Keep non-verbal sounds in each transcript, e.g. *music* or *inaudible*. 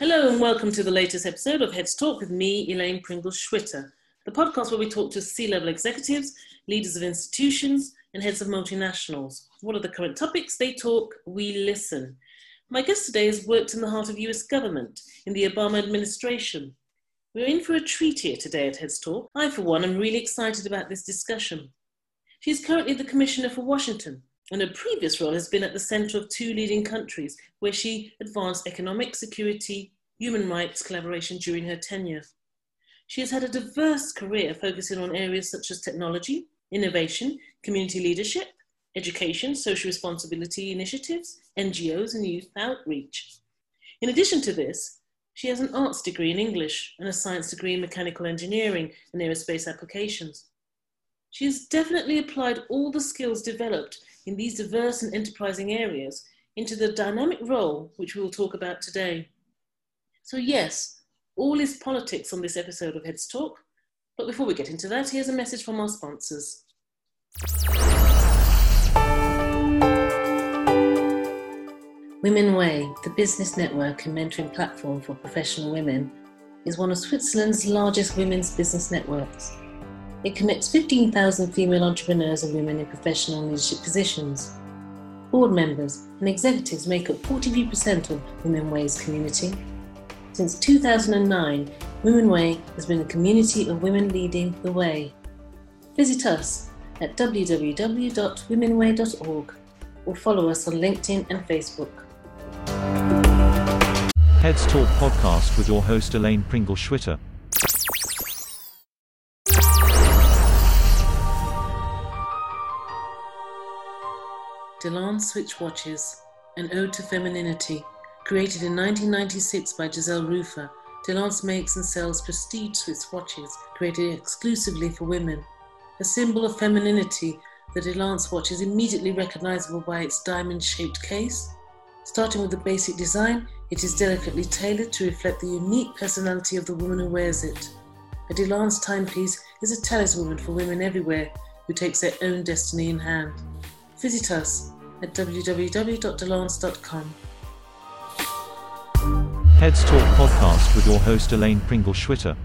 Hello and welcome to the latest episode of Heads Talk with me, Elaine Pringle Schwitter, the podcast where we talk to C level executives, leaders of institutions, and heads of multinationals. What are the current topics? They talk, we listen. My guest today has worked in the heart of US government in the Obama administration. We're in for a treat here today at Heads Talk. I, for one, am really excited about this discussion. She is currently the Commissioner for Washington, and her previous role has been at the center of two leading countries where she advanced economic security, human rights collaboration during her tenure. She has had a diverse career focusing on areas such as technology, innovation, community leadership, education, social responsibility initiatives, NGOs, and youth outreach. In addition to this, she has an arts degree in English and a science degree in mechanical engineering and aerospace applications. She has definitely applied all the skills developed in these diverse and enterprising areas into the dynamic role which we will talk about today. So, yes, all is politics on this episode of Heads Talk. But before we get into that, here's a message from our sponsors. Women Way, the business network and mentoring platform for professional women, is one of Switzerland's largest women's business networks. It connects 15,000 female entrepreneurs and women in professional leadership positions. Board members and executives make up 43% of Women Way's community. Since 2009, Women Way has been a community of women leading the way. Visit us at www.womenway.org or follow us on LinkedIn and Facebook. Heads Talk podcast with your host Elaine Pringle Schwitter. Delance Swiss Watches, an ode to femininity, created in 1996 by Giselle Rufer. Delance makes and sells prestige Swiss watches created exclusively for women. A symbol of femininity, the Delance watch is immediately recognizable by its diamond shaped case. Starting with the basic design, it is delicately tailored to reflect the unique personality of the woman who wears it. A Delance timepiece is a talisman for women everywhere who takes their own destiny in hand. Visit us at www.delance.com. Heads Talk podcast with your host Elaine Pringle Schwitter.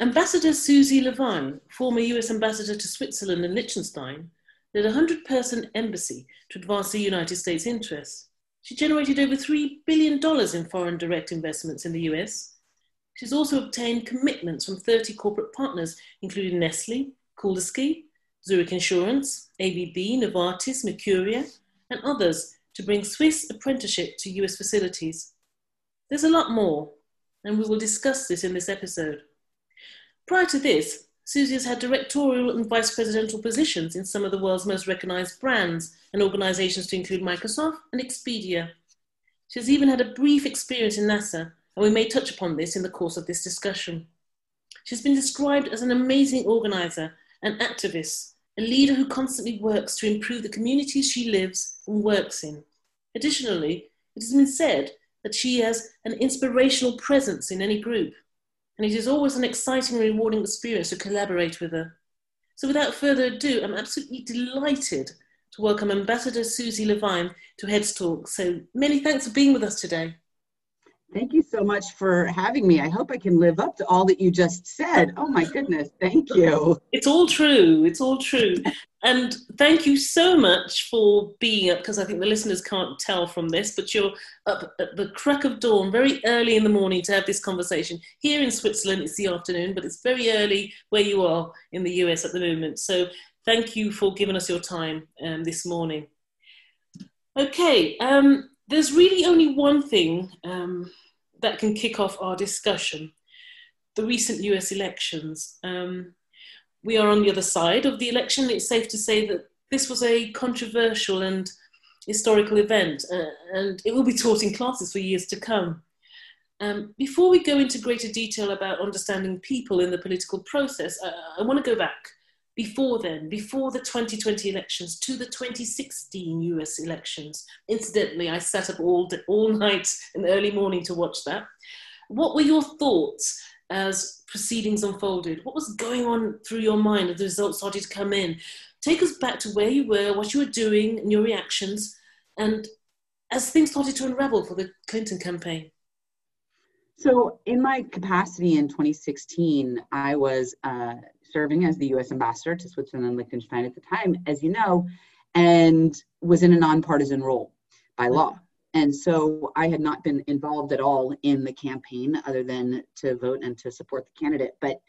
Ambassador Susie Levine, former US ambassador to Switzerland and Liechtenstein, led a 100 person embassy to advance the United States interests. She generated over $3 billion in foreign direct investments in the US. She's also obtained commitments from 30 corporate partners, including Nestle, Cooldersky, Zurich Insurance, ABB, Novartis, Mercuria, and others to bring Swiss apprenticeship to US facilities. There's a lot more, and we will discuss this in this episode. Prior to this, Susie has had directorial and vice presidential positions in some of the world's most recognized brands and organizations to include Microsoft and Expedia. She has even had a brief experience in NASA, and we may touch upon this in the course of this discussion. She's been described as an amazing organizer and activist a leader who constantly works to improve the communities she lives and works in. Additionally, it has been said that she has an inspirational presence in any group, and it is always an exciting and rewarding experience to collaborate with her. So, without further ado, I'm absolutely delighted to welcome Ambassador Susie Levine to Heads Talk. So, many thanks for being with us today. Thank you so much for having me. I hope I can live up to all that you just said. Oh my goodness, thank you. It's all true. It's all true. And thank you so much for being up because I think the listeners can't tell from this, but you're up at the crack of dawn, very early in the morning to have this conversation. Here in Switzerland, it's the afternoon, but it's very early where you are in the US at the moment. So thank you for giving us your time um, this morning. Okay, um, there's really only one thing. Um, that can kick off our discussion. The recent US elections. Um, we are on the other side of the election. It's safe to say that this was a controversial and historical event, uh, and it will be taught in classes for years to come. Um, before we go into greater detail about understanding people in the political process, I want to go back before then, before the 2020 elections, to the 2016 US elections. Incidentally, I sat up all, all *laughs* night the early morning to watch that. What were your thoughts as proceedings unfolded? What was going on through your mind as the results started to come in? Take us back to where you were, what you were doing, and your reactions. And as things started to unravel for the Clinton campaign? So, in my capacity in 2016, I was uh, serving as the US ambassador to Switzerland and Liechtenstein at the time, as you know, and was in a nonpartisan role by law. And so I had not been involved at all in the campaign other than to vote and to support the candidate, but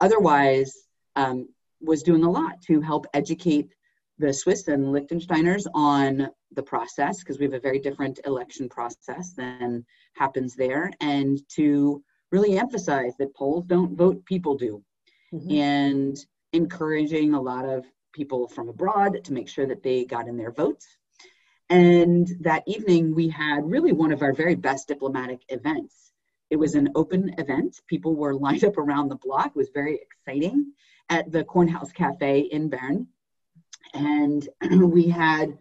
otherwise um, was doing a lot to help educate the Swiss and Liechtensteiners on the process because we have a very different election process than happens there, and to really emphasize that polls don't vote, people do, mm-hmm. and encouraging a lot of people from abroad to make sure that they got in their votes. And that evening, we had really one of our very best diplomatic events. It was an open event. People were *laughs* lined up around the block. It was very exciting at the Cornhouse Cafe in Bern. And *clears throat* we had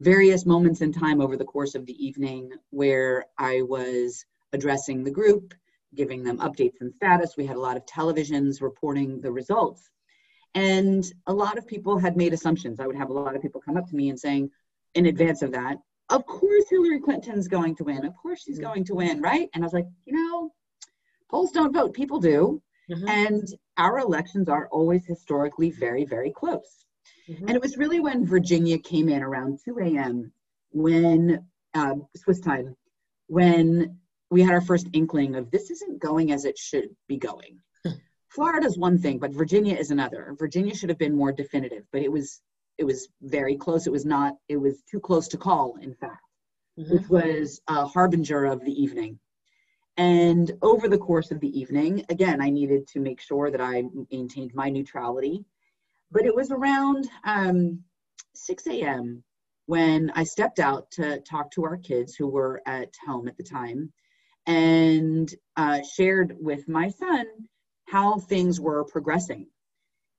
various moments in time over the course of the evening where I was addressing the group, giving them updates and status. We had a lot of televisions reporting the results. And a lot of people had made assumptions. I would have a lot of people come up to me and saying, in advance of that, of course Hillary Clinton's going to win. Of course she's going to win, right? And I was like, you know, polls don't vote, people do. Mm-hmm. And our elections are always historically very, very close. Mm-hmm. And it was really when Virginia came in around 2 a.m. when uh, Swiss time, when we had our first inkling of this isn't going as it should be going. Florida is one thing, but Virginia is another. Virginia should have been more definitive, but it was it was very close. It was not. It was too close to call. In fact, mm-hmm. which was a harbinger of the evening. And over the course of the evening, again, I needed to make sure that I maintained my neutrality. But it was around um, 6 a.m. when I stepped out to talk to our kids who were at home at the time and uh, shared with my son how things were progressing.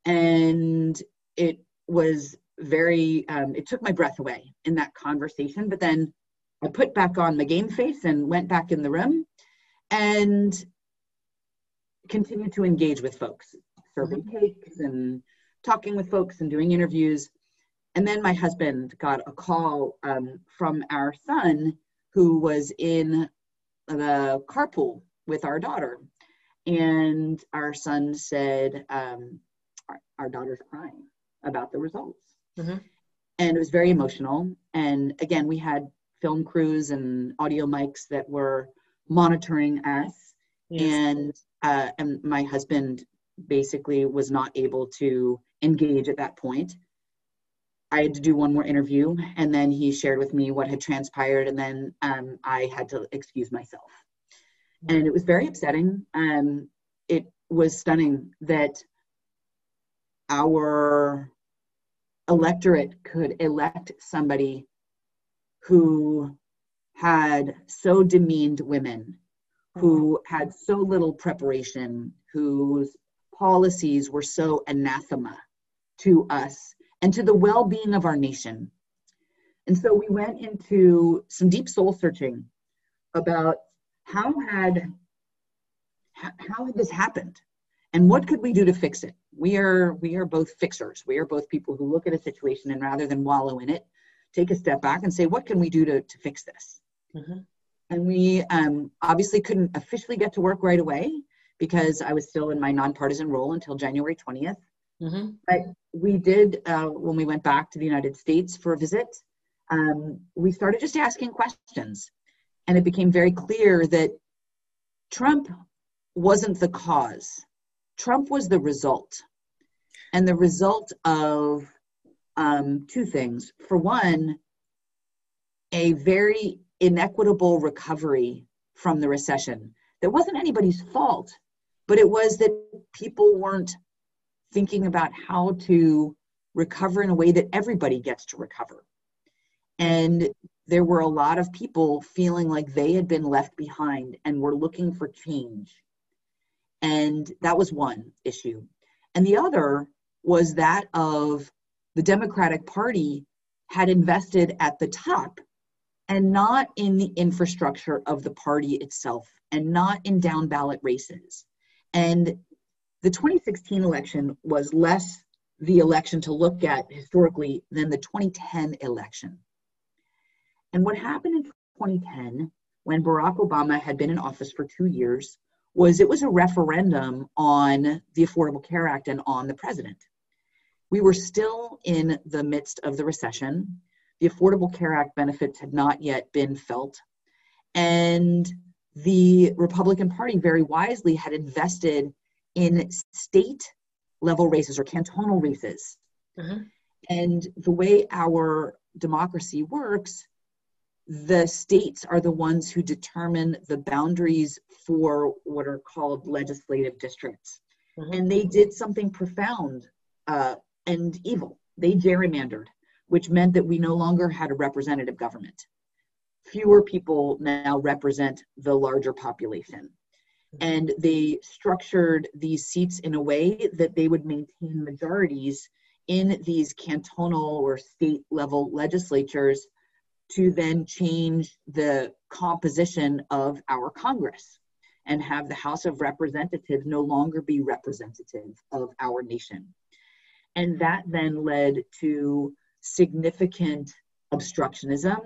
And it was very, um, it took my breath away in that conversation. But then I put back on my game face and went back in the room and continued to engage with folks, serving mm-hmm. cakes and talking with folks and doing interviews. And then my husband got a call um, from our son who was in the carpool with our daughter. And our son said um, our, our, daughter's crying about the results. Mm-hmm. and it was very emotional. And again we had film crews and audio mics that were monitoring us. Yes. and uh, and my husband basically was not able to engage at that point I had to do one more interview, and then he shared with me what had transpired, and then um, I had to excuse myself. And it was very upsetting. Um, it was stunning that our electorate could elect somebody who had so demeaned women, who had so little preparation, whose policies were so anathema to us and to the well being of our nation. And so we went into some deep soul searching about how had how had this happened and what could we do to fix it we are we are both fixers we are both people who look at a situation and rather than wallow in it take a step back and say what can we do to, to fix this mm-hmm. and we um, obviously couldn't officially get to work right away because i was still in my nonpartisan role until january 20th mm-hmm. but we did uh, when we went back to the united states for a visit um, we started just asking questions and it became very clear that Trump wasn't the cause. Trump was the result. And the result of um, two things. For one, a very inequitable recovery from the recession. That wasn't anybody's fault, but it was that people weren't thinking about how to recover in a way that everybody gets to recover. And there were a lot of people feeling like they had been left behind and were looking for change. And that was one issue. And the other was that of the Democratic Party had invested at the top and not in the infrastructure of the party itself and not in down ballot races. And the 2016 election was less the election to look at historically than the 2010 election. And what happened in 2010, when Barack Obama had been in office for two years, was it was a referendum on the Affordable Care Act and on the president. We were still in the midst of the recession. The Affordable Care Act benefits had not yet been felt. And the Republican Party very wisely had invested in state level races or cantonal races. Mm-hmm. And the way our democracy works, the states are the ones who determine the boundaries for what are called legislative districts. Mm-hmm. And they did something profound uh, and evil. They gerrymandered, which meant that we no longer had a representative government. Fewer people now represent the larger population. And they structured these seats in a way that they would maintain majorities in these cantonal or state level legislatures to then change the composition of our Congress and have the House of Representatives no longer be representative of our nation. And that then led to significant obstructionism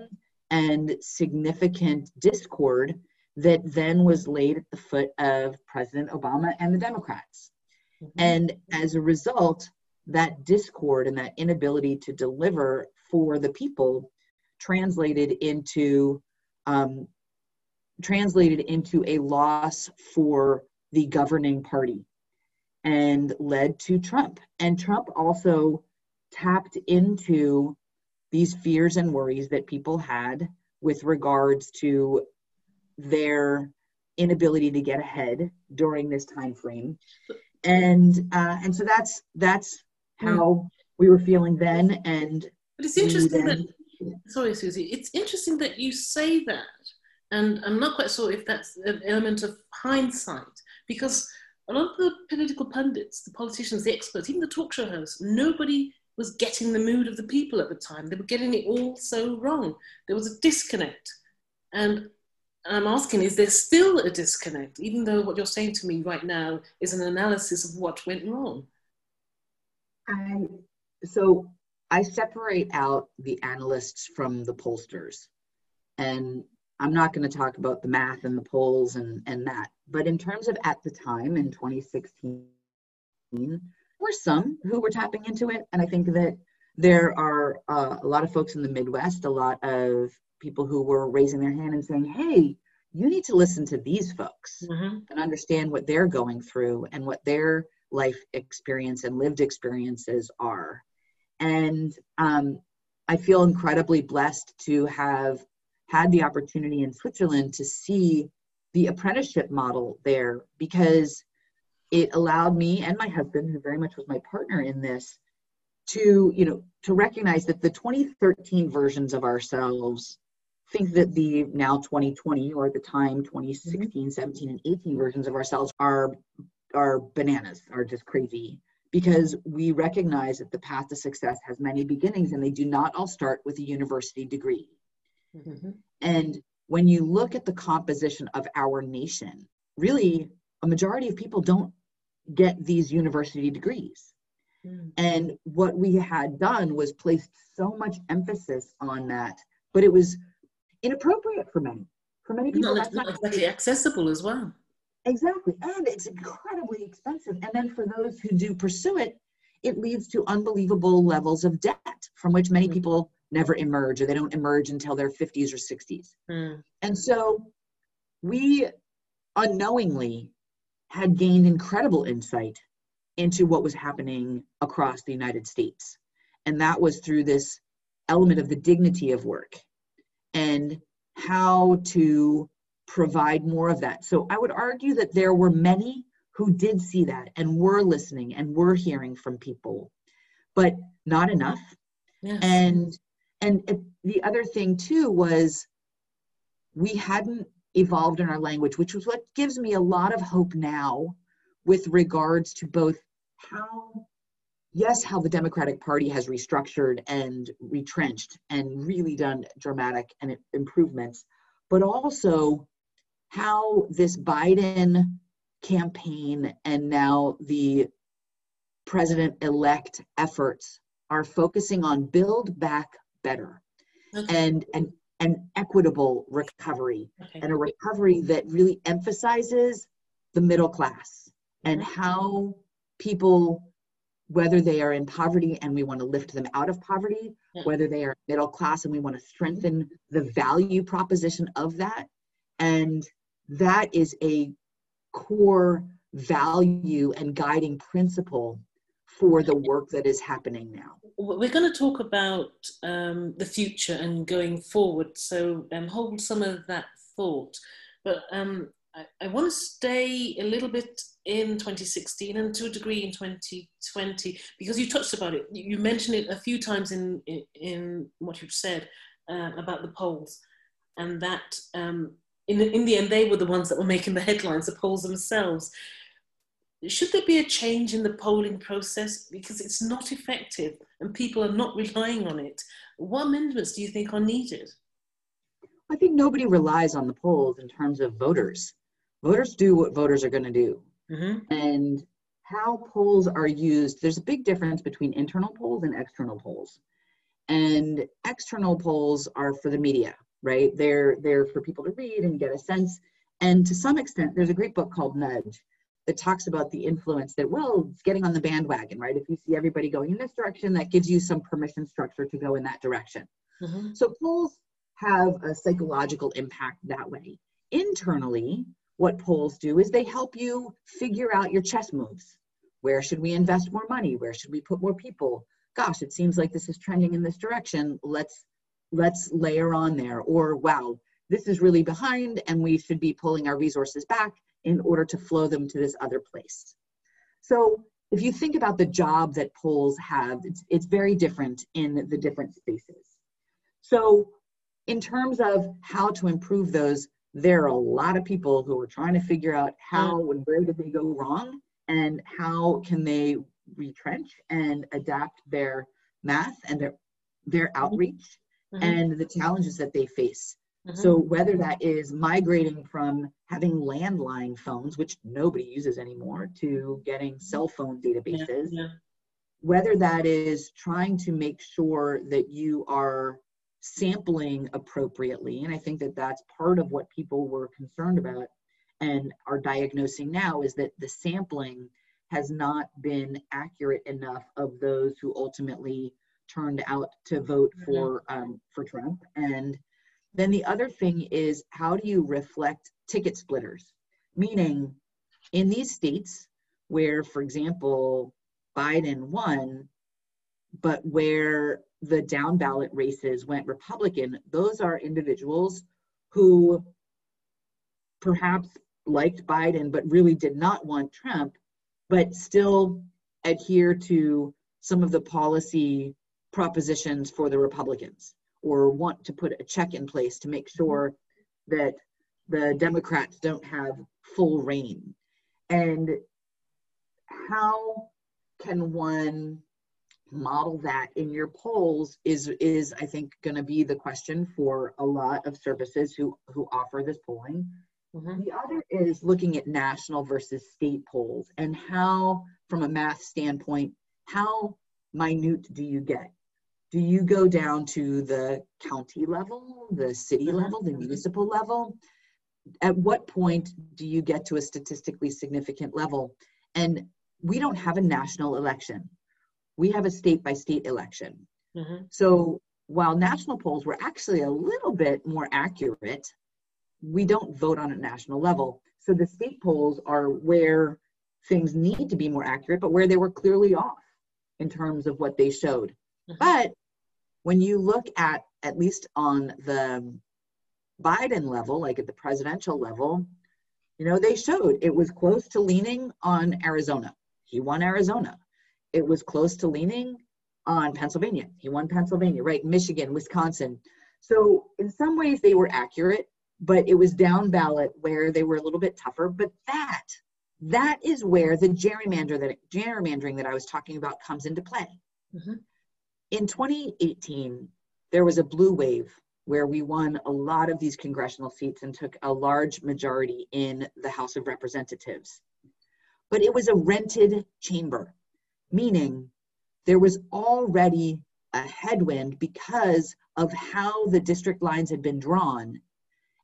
and significant discord that then was laid at the foot of President Obama and the Democrats. Mm-hmm. And as a result, that discord and that inability to deliver for the people translated into um, translated into a loss for the governing party and led to Trump. And Trump also tapped into these fears and worries that people had with regards to their inability to get ahead during this time frame. And uh, and so that's that's how we were feeling then and but it's interesting then, that sorry susie it's interesting that you say that. And i'm not quite sure if that's an element of hindsight because a lot of the political pundits the politicians the experts even the talk show hosts nobody was getting the mood of the people at the time. They were getting it all so wrong. There was a disconnect. And I'm asking, is there still a disconnect, even though what you're saying to me right now is an analysis of what went wrong? I, so I separate out the analysts from the pollsters. And I'm not going to talk about the math and the polls and, and that. But in terms of at the time in 2016, there were some who were tapping into it. And I think that there are uh, a lot of folks in the Midwest, a lot of people who were raising their hand and saying, hey, you need to listen to these folks mm-hmm. and understand what they're going through and what their life experience and lived experiences are. And um, I feel incredibly blessed to have had the opportunity in Switzerland to see the apprenticeship model there because it allowed me and my husband, who very much was my partner in this, to you know to recognize that the 2013 versions of ourselves think that the now 2020 or at the time 2016 mm-hmm. 17 and 18 versions of ourselves are are bananas, are just crazy because we recognize that the path to success has many beginnings and they do not all start with a university degree. Mm-hmm. And when you look at the composition of our nation, really a majority of people don't get these university degrees. Mm-hmm. And what we had done was placed so much emphasis on that, but it was inappropriate for many. For many people, not, that's not exactly accessible as well. Exactly. And it's incredibly expensive. And then for those who do pursue it, it leads to unbelievable levels of debt from which many mm. people never emerge or they don't emerge until their 50s or 60s. Mm. And so we unknowingly had gained incredible insight into what was happening across the United States. And that was through this element of the dignity of work and how to provide more of that. So I would argue that there were many who did see that and were listening and were hearing from people, but not enough. Yes. And and the other thing too was we hadn't evolved in our language, which was what gives me a lot of hope now with regards to both how yes, how the Democratic Party has restructured and retrenched and really done dramatic and improvements, but also how this Biden campaign and now the president elect efforts are focusing on build back better okay. and and an equitable recovery Okay. and a recovery that really emphasizes the middle class and Mm-hmm. how people whether they are in poverty and we want to lift them out of poverty Yeah. whether they are middle class and we want to strengthen the value proposition of that and that is a core value and guiding principle for the work that is happening now we're going to talk about um, the future and going forward, so um, hold some of that thought. But um, I, I want to stay a little bit in 2016 and to a degree in 2020 because you touched about it. You mentioned it a few times in in, in what you've said uh, about the polls, and that um, in in the end they were the ones that were making the headlines, the polls themselves should there be a change in the polling process because it's not effective and people are not relying on it? What amendments do you think are needed? I think nobody relies on the polls in terms of voters. Voters do what voters are going to do. Mm-hmm. And how polls are used, there's a big difference between internal polls and external polls. And external polls are for the media, right? They're they're for people to read and get a sense. And to some extent, there's a great book called Nudge that talks about the influence that, well, it's getting on the bandwagon, right? If you see everybody going in this direction, that gives you some permission structure to go in that direction. Mm-hmm. So polls have a psychological impact that way. Internally, what polls do is they help you figure out your chess moves. Where should we invest more money? Where should we put more people? Gosh, it seems like this is trending in this direction. Let's let's layer on there. Or wow, this is really behind and we should be pulling our resources back in order to flow them to this other place. So if you think about the job that polls have, it's, it's very different in the different spaces. So in terms of how to improve those, there are a lot of people who are trying to figure out how and where did they go wrong and how can they retrench and adapt their math and their their outreach Mhm. and the challenges that they face. Mhm. So whether that is migrating from having landline phones, which nobody uses anymore, to getting cell phone yeah, databases, yeah. whether that is trying to make sure that you are sampling appropriately and i think that that's part of what people were concerned about and are diagnosing now is that the sampling has not been accurate enough of those who ultimately turned out to vote Mhm. for um, for trump and then the other thing is how do you reflect ticket splitters meaning in these states where for example Biden won, but where the down ballot races went Republican, those are individuals who perhaps liked Biden but really did not want Trump, but still adhere to some of the policy propositions for the Republicans or want to put a check in place to make mm-hmm. sure that the Democrats don't have full reign. And how can one model that in your polls is is I think going to be the question for a lot of services who who offer this polling. Mhm. The other is looking at national versus state polls and how, from a math standpoint, how minute do you get? Do you go down to the county level, the city Mhm. level, the municipal level? At what point do you get to a statistically significant level? And we don't have a national election. We have a state by state election. Mhm. So while national polls were actually a little bit more accurate, we don't vote on a national level. So the state polls are where things need to be more accurate, but where they were clearly off in terms of what they showed. Mhm. But when you look at, at least on the Biden level, like at the presidential level, you know, they showed it was close to leaning on Arizona. He won Arizona. It was close to leaning on Pennsylvania. He won Pennsylvania, right? Michigan, Wisconsin. So in some ways they were accurate, but it was down ballot where they were a little bit tougher. But that, that is where the gerrymander that gerrymandering that I was talking about comes into play. Mhm. In 2018, there was a blue wave where we won a lot of these congressional seats and took a large majority in the House of Representatives. But it was a rented chamber, meaning there was already a headwind because of how the district lines had been drawn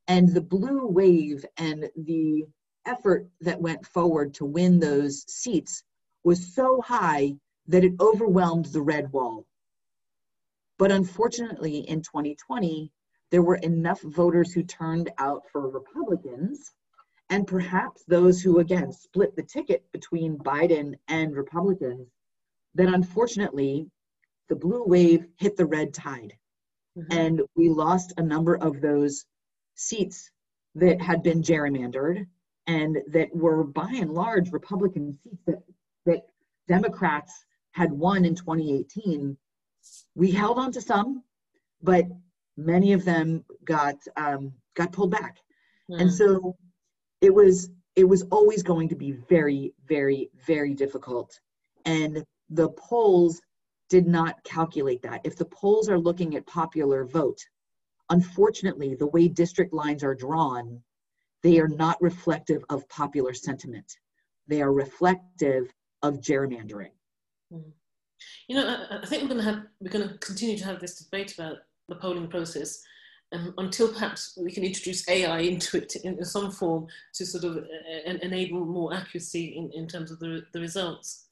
and the blue wave and the effort that went forward to win those seats was so high that it overwhelmed the red wall. But unfortunately, in 2020, there were enough voters who turned out for Republicans, and perhaps those who, again, split the ticket between Biden and Republicans, that unfortunately the blue wave hit the red tide. Mm-hmm. And we lost a number of those seats that had been gerrymandered and that were by and large Republican seats that, that Democrats had won in 2018. We held on to some, but many of them got um, got pulled back. Mm. And so it was it was always going to be very, very, very difficult. And the polls did not calculate that. If the polls are looking at popular vote, unfortunately, the way district lines are drawn, they are not reflective of popular sentiment. They are reflective of gerrymandering. Mm. You know, I, I think we're going to have we're going to continue to have this debate about the polling process um, until perhaps we can introduce AI into it in, some form to sort of uh, enable more accuracy in, in terms of the, the results.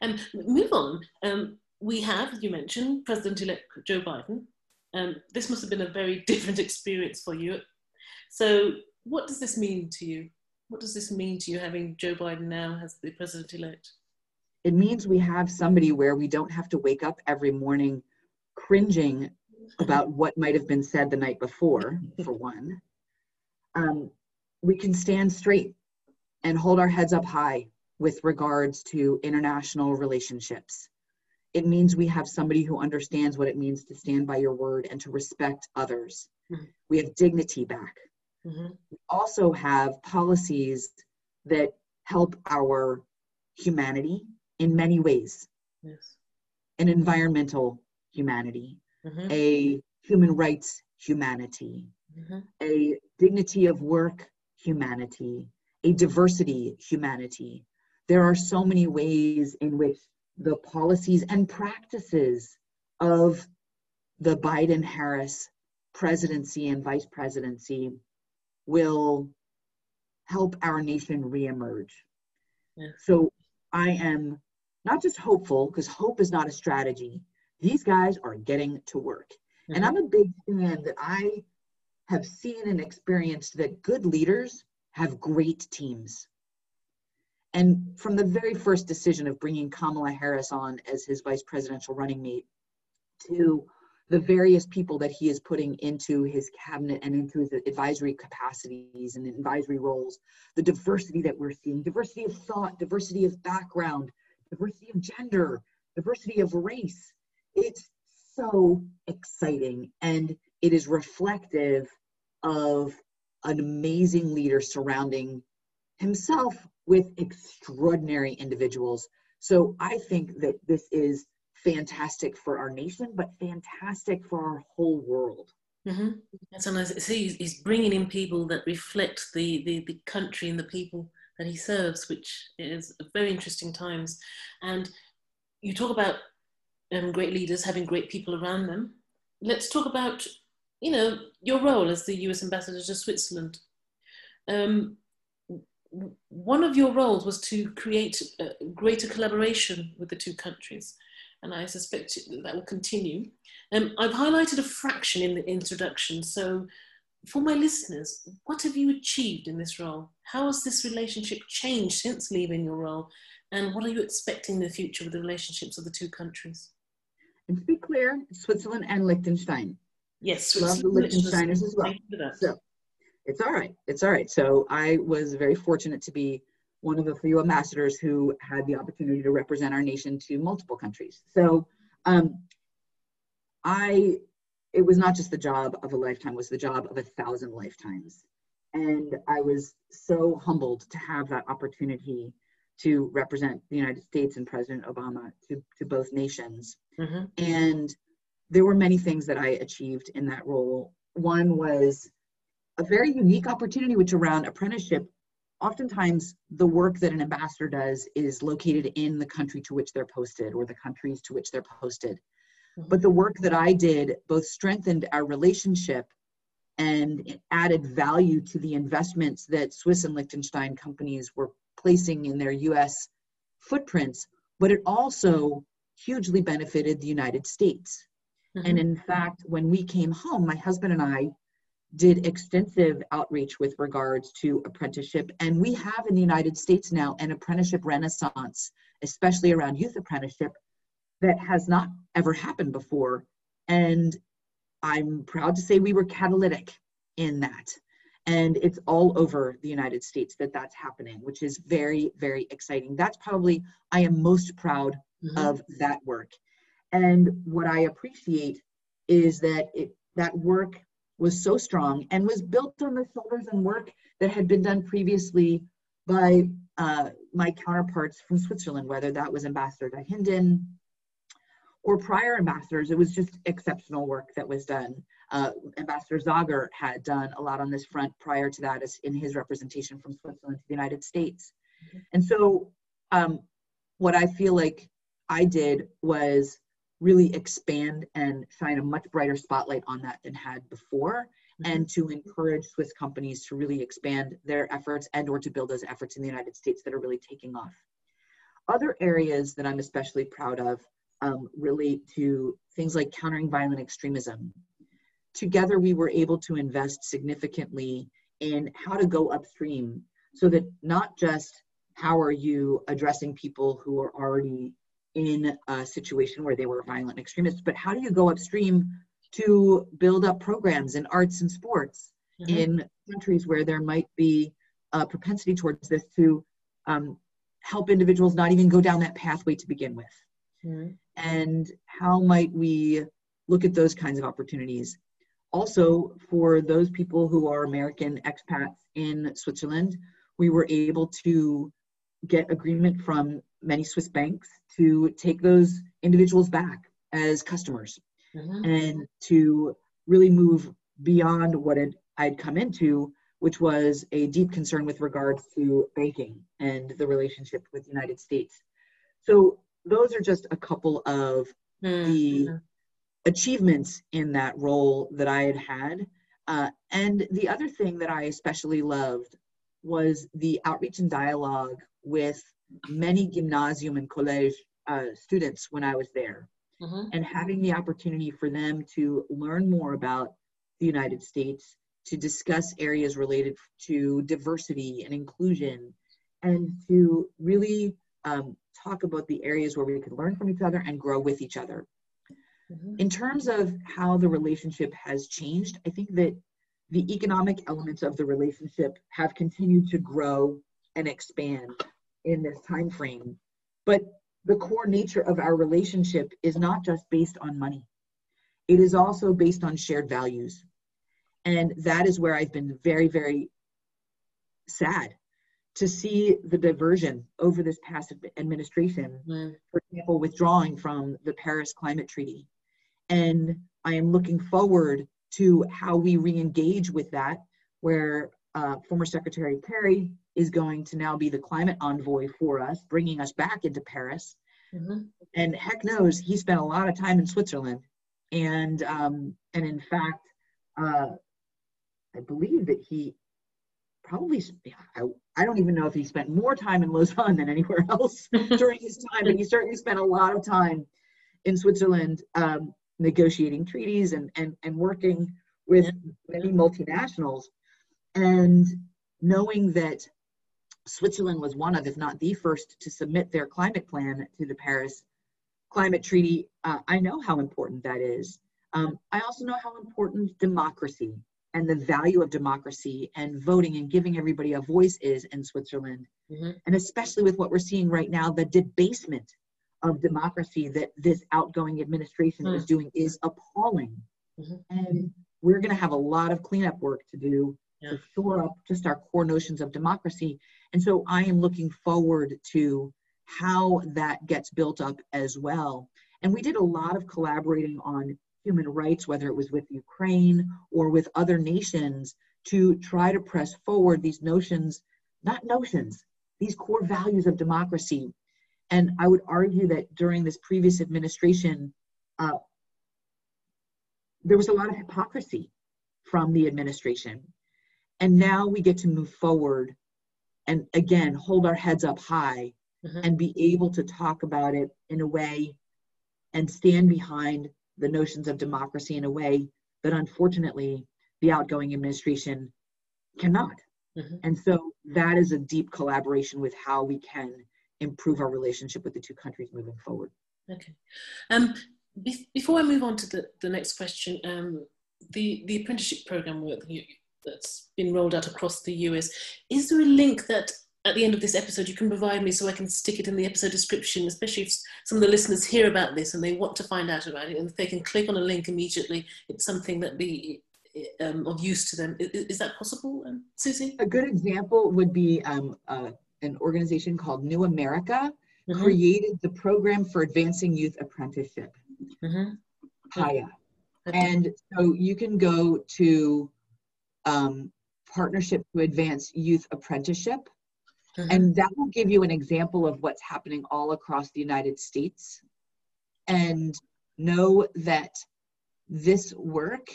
And move on. Um, we have, you mentioned, President-elect Joe Biden. Um, this must have been a very *laughs* different experience for you. So, what does this mean to you? What does this mean to you having Joe Biden now as the president-elect? It means we have somebody where we don't have to wake up every morning cringing about what might have been said the night before, for one. Um, we can stand straight and hold our heads up high with regards to international relationships. It means we have somebody who understands what it means to stand by your word and to respect others. Mm-hmm. We have dignity back. Mm-hmm. We also have policies that help our humanity in many ways. Yes. An environmental humanity, mm-hmm. a human rights humanity, mm-hmm. a dignity of work humanity, a diversity humanity. There are so many ways in which the policies and practices of the Biden Harris presidency and vice presidency will help our nation reemerge. Yeah. So I am not just hopeful, because hope is not a strategy. These guys are getting to work. Mm-hmm. And I'm a big fan that I have seen and experienced that good leaders have great teams. And from the very first decision of bringing Kamala Harris on as his vice presidential running mate to the various people that he is putting into his cabinet and into his advisory capacities and advisory roles, the diversity that we're seeing, diversity of thought, diversity of background, diversity of gender, diversity of race. It's so exciting and it is reflective of an amazing leader surrounding himself with extraordinary individuals. So I think that this is fantastic for our nation, but fantastic for our whole world. Mm-hmm. And sometimes see he's bringing in people that reflect the, the, the country and the people that he serves, which is very interesting times. And you talk about um, great leaders having great people around them. Let's talk about, you know, your role as the U.S. ambassador to Switzerland. Um, one of your roles was to create greater collaboration with the two countries, and I suspect that will continue. Um, I've highlighted a fraction in the introduction, so for my listeners, what have you achieved in this role? How has this relationship changed since leaving your role? And what are you expecting in the future with the relationships of the two countries? And to be clear, Switzerland and Liechtenstein. Yes, love the Liechtensteiners as well. So it's all right. It's all right. So I was very fortunate to be one of the few ambassadors who had the opportunity to represent our nation to multiple countries. So um, I it was not just the job of a lifetime, was the job of a thousand lifetimes. And I was so humbled to have that opportunity to represent the United States and President Obama to, to both nations. Mm-hmm. And there were many things that I achieved in that role. One was a very unique opportunity, which around apprenticeship, oftentimes the work that an ambassador does is located in the country to which they're posted or the countries to which they're posted. Mm-hmm. But the work that I did both strengthened our relationship and added value to the investments that Swiss and Liechtenstein companies were placing in their US footprints, but it also hugely benefited the United States. Mm-hmm. And in fact, when we came home, my husband and I did extensive outreach with regards to apprenticeship. And we have in the United States now an apprenticeship renaissance, especially around youth apprenticeship, that has not ever happened before. And I'm proud to say we were catalytic in that. And it's all over the United States that that's happening, which is very, very exciting. That's probably, I am most proud mm-hmm. of that work. And what I appreciate is that it, that work was so strong and was built on the shoulders and work that had been done previously by uh, my counterparts from Switzerland, whether that was Ambassador Dahinden or prior ambassadors. It was just exceptional work that was done. Uh, Ambassador Sager had done a lot on this front prior to that as in his representation from Switzerland to the United States. And so um, what I feel like I did was really expand and shine a much brighter spotlight on that than had before mm-hmm. and to encourage swiss companies to really expand their efforts and or to build those efforts in the united states that are really taking off other areas that i'm especially proud of um, relate to things like countering violent extremism together we were able to invest significantly in how to go upstream so that not just how are you addressing people who are already in a situation where they were violent extremists, but how do you go upstream to build up programs in arts and sports mm-hmm. in countries where there might be a propensity towards this to um, help individuals not even go down that pathway to begin with? Mm-hmm. And how might we look at those kinds of opportunities? Also, for those people who are American expats in Switzerland, we were able to get agreement from many Swiss banks to take those individuals back as customers mm-hmm. and to really move beyond what it, I'd come into, which was a deep concern with regards to banking and the relationship with the United States. So those are just a couple of mm-hmm. the achievements in that role that I had had. Uh, and the other thing that I especially loved was the outreach and dialogue with many gymnasium and college uh, students when I was there. Mm-hmm. And having the opportunity for them to learn more about the United States, to discuss areas related to diversity and inclusion, and to really um, talk about the areas where we could learn from each other and grow with each other. Mm-hmm. In terms of how the relationship has changed, I think that the economic elements of the relationship have continued to grow and expand in this time frame but the core nature of our relationship is not just based on money. It is also based on shared values. And that is where i've been very very sad to see the diversion over this past administration mm. for example withdrawing from the paris climate treaty. And i am looking forward to how we re-engage with that where uh, former secretary kerry is going to now be the climate envoy for us, bringing us back into Paris. Mm-hmm. And heck knows he spent a lot of time in Switzerland, and um, and in fact, uh, I believe that he probably I, I don't even know if he spent more time in Lausanne than anywhere *laughs* else *laughs* during his time, but he certainly spent a lot of time in Switzerland um, negotiating treaties and and and working with many multinationals, and knowing that Switzerland was one of, if not the first, to submit their climate plan to the Paris Climate Treaty. Uh, I know how important that is. Um, I also know how important democracy and the value of democracy and voting and giving everybody a voice is in Switzerland. Mm-hmm. And especially with what we're seeing right now, the debasement of democracy that this outgoing administration mm-hmm. is doing is appalling. Mm-hmm. And we're going to have a lot of cleanup work to do yeah. to shore up just our core notions of democracy. And so I am looking forward to how that gets built up as well. And we did a lot of collaborating on human rights, whether it was with Ukraine or with other nations, to try to press forward these notions, not notions, these core values of democracy. And I would argue that during this previous administration, uh, there was a lot of hypocrisy from the administration. And now we get to move forward and again hold our heads up high mm-hmm. and be able to talk about it in a way and stand behind the notions of democracy in a way that unfortunately the outgoing administration cannot. Mm-hmm. And so that is a deep collaboration with how we can improve our relationship with the two countries moving forward. Okay. Um, be- before I move on to the, the next question, um, the, the apprenticeship program work that's been rolled out across the US, is there a link that at the end of this episode you can provide me so I can stick it in the episode description, especially if some of the listeners hear about this and they want to find out about it and if they can click on a link immediately, it's something that be um, of use to them. Is, is that possible, um, Susie? A good example would be um, uh, an organization called New America mm-hmm. created the program for advancing youth apprenticeship, mm-hmm. PAYA. Okay. And so you can go to um, Partnership to Advance Youth Apprenticeship, mm-hmm. and that will give you an example of what's happening all across the United States. And know that this work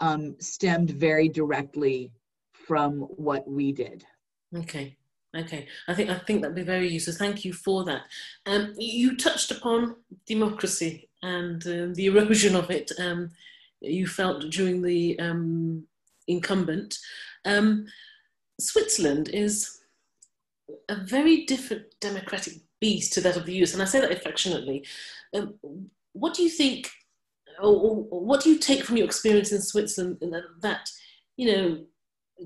um, stemmed very directly from what we did. Okay. Okay, I think I think that'd be very useful. Thank you for that. Um, you touched upon democracy and uh, the erosion of it. Um, you felt during the um, incumbent. Um, Switzerland is a very different democratic beast to that of the US, and I say that affectionately. Um, what do you think or, what do you take from your experience in Switzerland that, you know,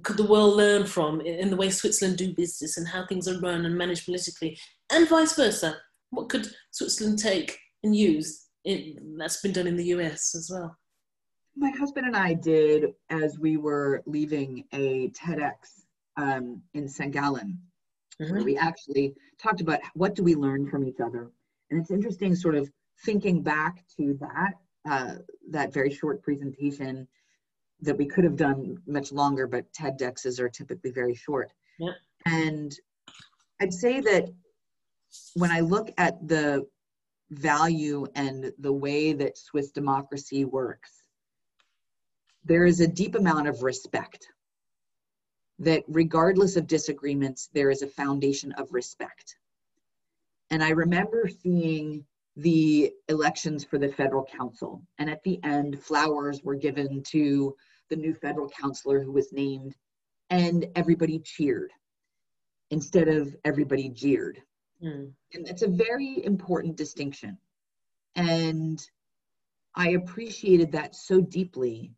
could the world learn from in the way Switzerland do business and how things are run and managed politically, and vice versa? What could Switzerland take and use in, that's been done in the US as well? My husband and I did as we were leaving a TEDx um, in St. Gallen, mm-hmm. where we actually talked about what do we learn from each other. And it's interesting, sort of thinking back to that uh, that very short presentation that we could have done much longer, but TEDx's are typically very short. Yep. And I'd say that when I look at the value and the way that Swiss democracy works, there is a deep amount of respect. That regardless of disagreements, there is a foundation of respect. And I remember seeing the elections for the federal council. And at the end, flowers were given to the new federal counselor who was named, and everybody cheered instead of everybody jeered. Mm. And that's a very important distinction. And I appreciated that so deeply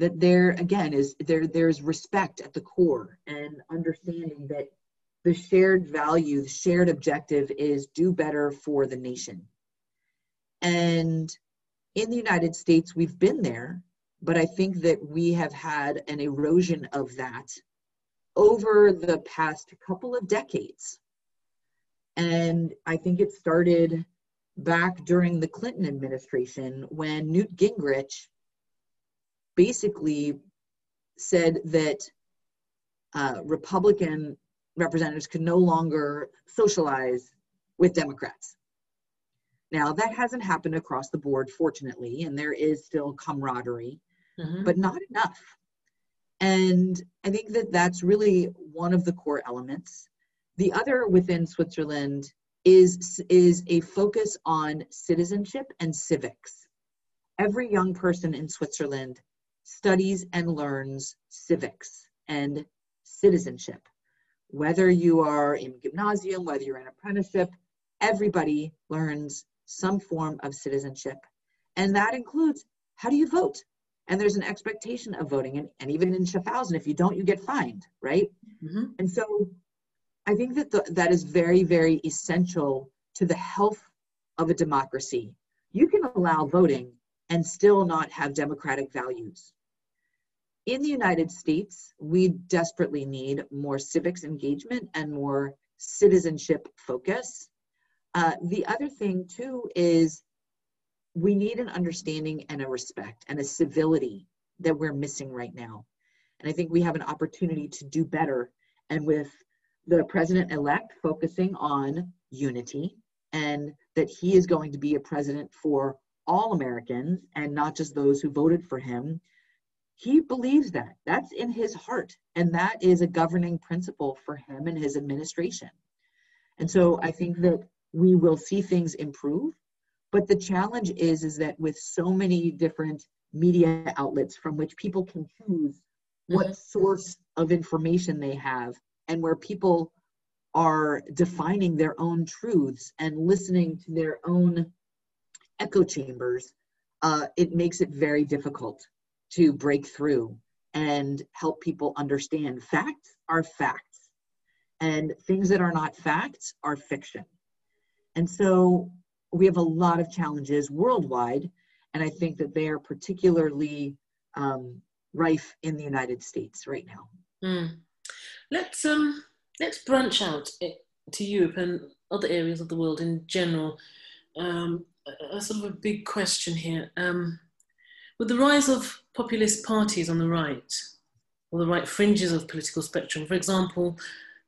that there again is there there's respect at the core and understanding that the shared value, the shared objective is do better for the nation and in the United States, we've been there, but I think that we have had an erosion of that over the past couple of decades. And I think it started back during the Clinton administration when Newt Gingrich basically said that uh, Republican representatives could no longer socialize with Democrats. Now, that hasn't happened across the board, fortunately, and there is still camaraderie, mm-hmm. but not enough. And I think that that's really one of the core elements. The other within Switzerland is, is a focus on citizenship and civics. Every young person in Switzerland studies and learns civics and citizenship. Whether you are in gymnasium, whether you're in apprenticeship, everybody learns some form of citizenship. And that includes how do you vote? And there's an expectation of voting. And, and even in Schaffhausen, if you don't, you get fined, right? Mm-hmm. And so I think that the, that is very, very essential to the health of a democracy. You can allow voting and still not have democratic values. In the United States, we desperately need more civics engagement and more citizenship focus uh, the other thing too is we need an understanding and a respect and a civility that we're missing right now. And I think we have an opportunity to do better. And with the president elect focusing on unity and that he is going to be a president for all Americans and not just those who voted for him. He believes that. That's in his heart. And that is a governing principle for him and his administration. And so I think that we will see things improve. But the challenge is, is that with so many different media outlets from which people can choose what mm-hmm. source of information they have and where people are defining their own truths and listening to their own echo chambers, uh, it makes it very difficult to break through and help people understand facts are facts and things that are not facts are fiction. And so we have a lot of challenges worldwide, and I think that they are particularly um, rife in the United States right now. Mm. Let's um, let's branch out to Europe and other areas of the world in general. Um, a, sort of a big question here. Um, with the rise of populist parties on the right, or the right fringes of political spectrum, for example,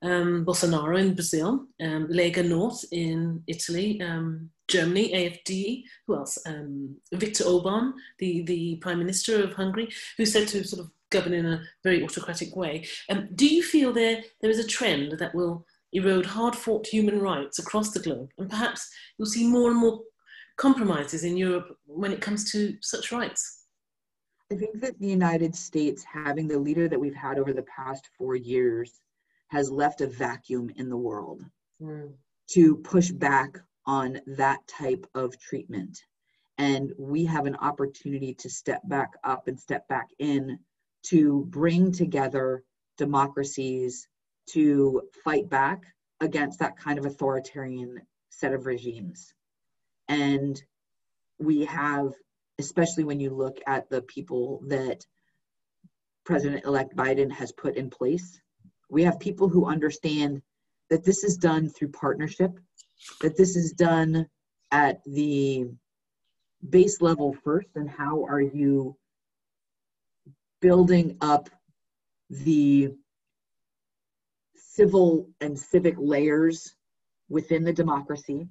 um, Bolsonaro in Brazil, um, Lega North in Italy, um, Germany, AFD, who else? Um, Viktor Orban, the, the Prime Minister of Hungary, who's said to sort of govern in a very autocratic way. Um, do you feel there, there is a trend that will erode hard fought human rights across the globe? And perhaps you'll see more and more compromises in Europe when it comes to such rights? I think that the United States, having the leader that we've had over the past four years, has left a vacuum in the world mm. to push back on that type of treatment. And we have an opportunity to step back up and step back in to bring together democracies to fight back against that kind of authoritarian set of regimes. And we have, especially when you look at the people that President elect Biden has put in place, we have people who understand that this is done through partnership, that this is done at the base level first, and how are you building up the civil and civic layers within the democracy,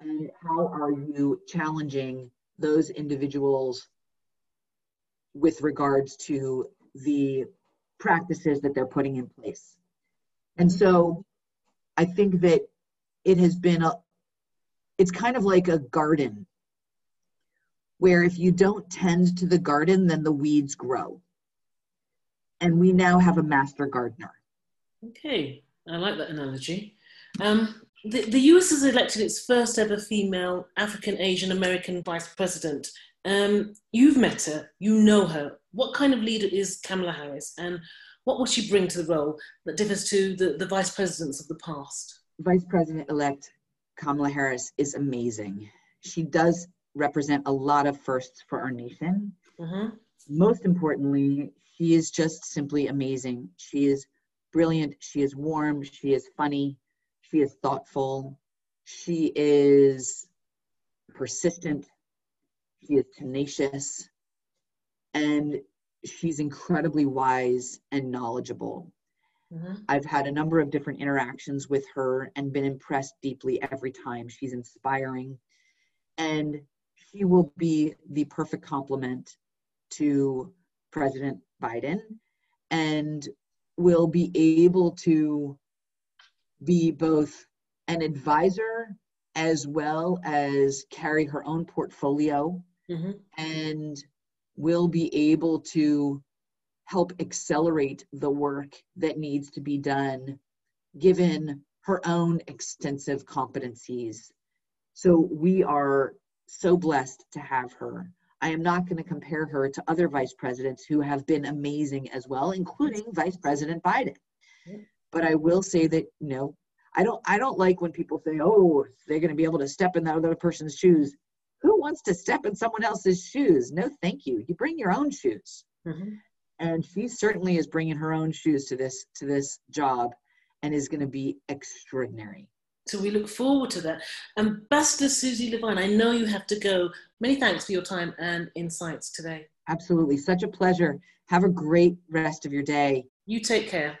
and how are you challenging those individuals with regards to the practices that they're putting in place. And so I think that it has been a, it's kind of like a garden where if you don't tend to the garden, then the weeds grow. And we now have a master gardener. Okay, I like that analogy. Um, the, the US has elected its first ever female African Asian American vice president. Um, you've met her, you know her. What kind of leader is Kamala Harris, and what will she bring to the role that differs to the, the vice presidents of the past? Vice President elect Kamala Harris is amazing. She does represent a lot of firsts for our nation. Mm-hmm. Most importantly, she is just simply amazing. She is brilliant. She is warm. She is funny. She is thoughtful. She is persistent. She is tenacious. And she's incredibly wise and knowledgeable. Mm-hmm. I've had a number of different interactions with her and been impressed deeply every time. She's inspiring. And she will be the perfect complement to President Biden and will be able to be both an advisor as well as carry her own portfolio mm-hmm. and will be able to help accelerate the work that needs to be done given her own extensive competencies. So we are so blessed to have her. I am not going to compare her to other vice presidents who have been amazing as well, including Vice President Biden. But I will say that, you know, I don't I don't like when people say, "Oh, they're going to be able to step in that other person's shoes." Who wants to step in someone else's shoes? No, thank you. You bring your own shoes. Mm-hmm. And she certainly is bringing her own shoes to this to this job, and is going to be extraordinary. So we look forward to that. Ambassador Susie Levine, I know you have to go. Many thanks for your time and insights today. Absolutely. Such a pleasure. Have a great rest of your day. You take care.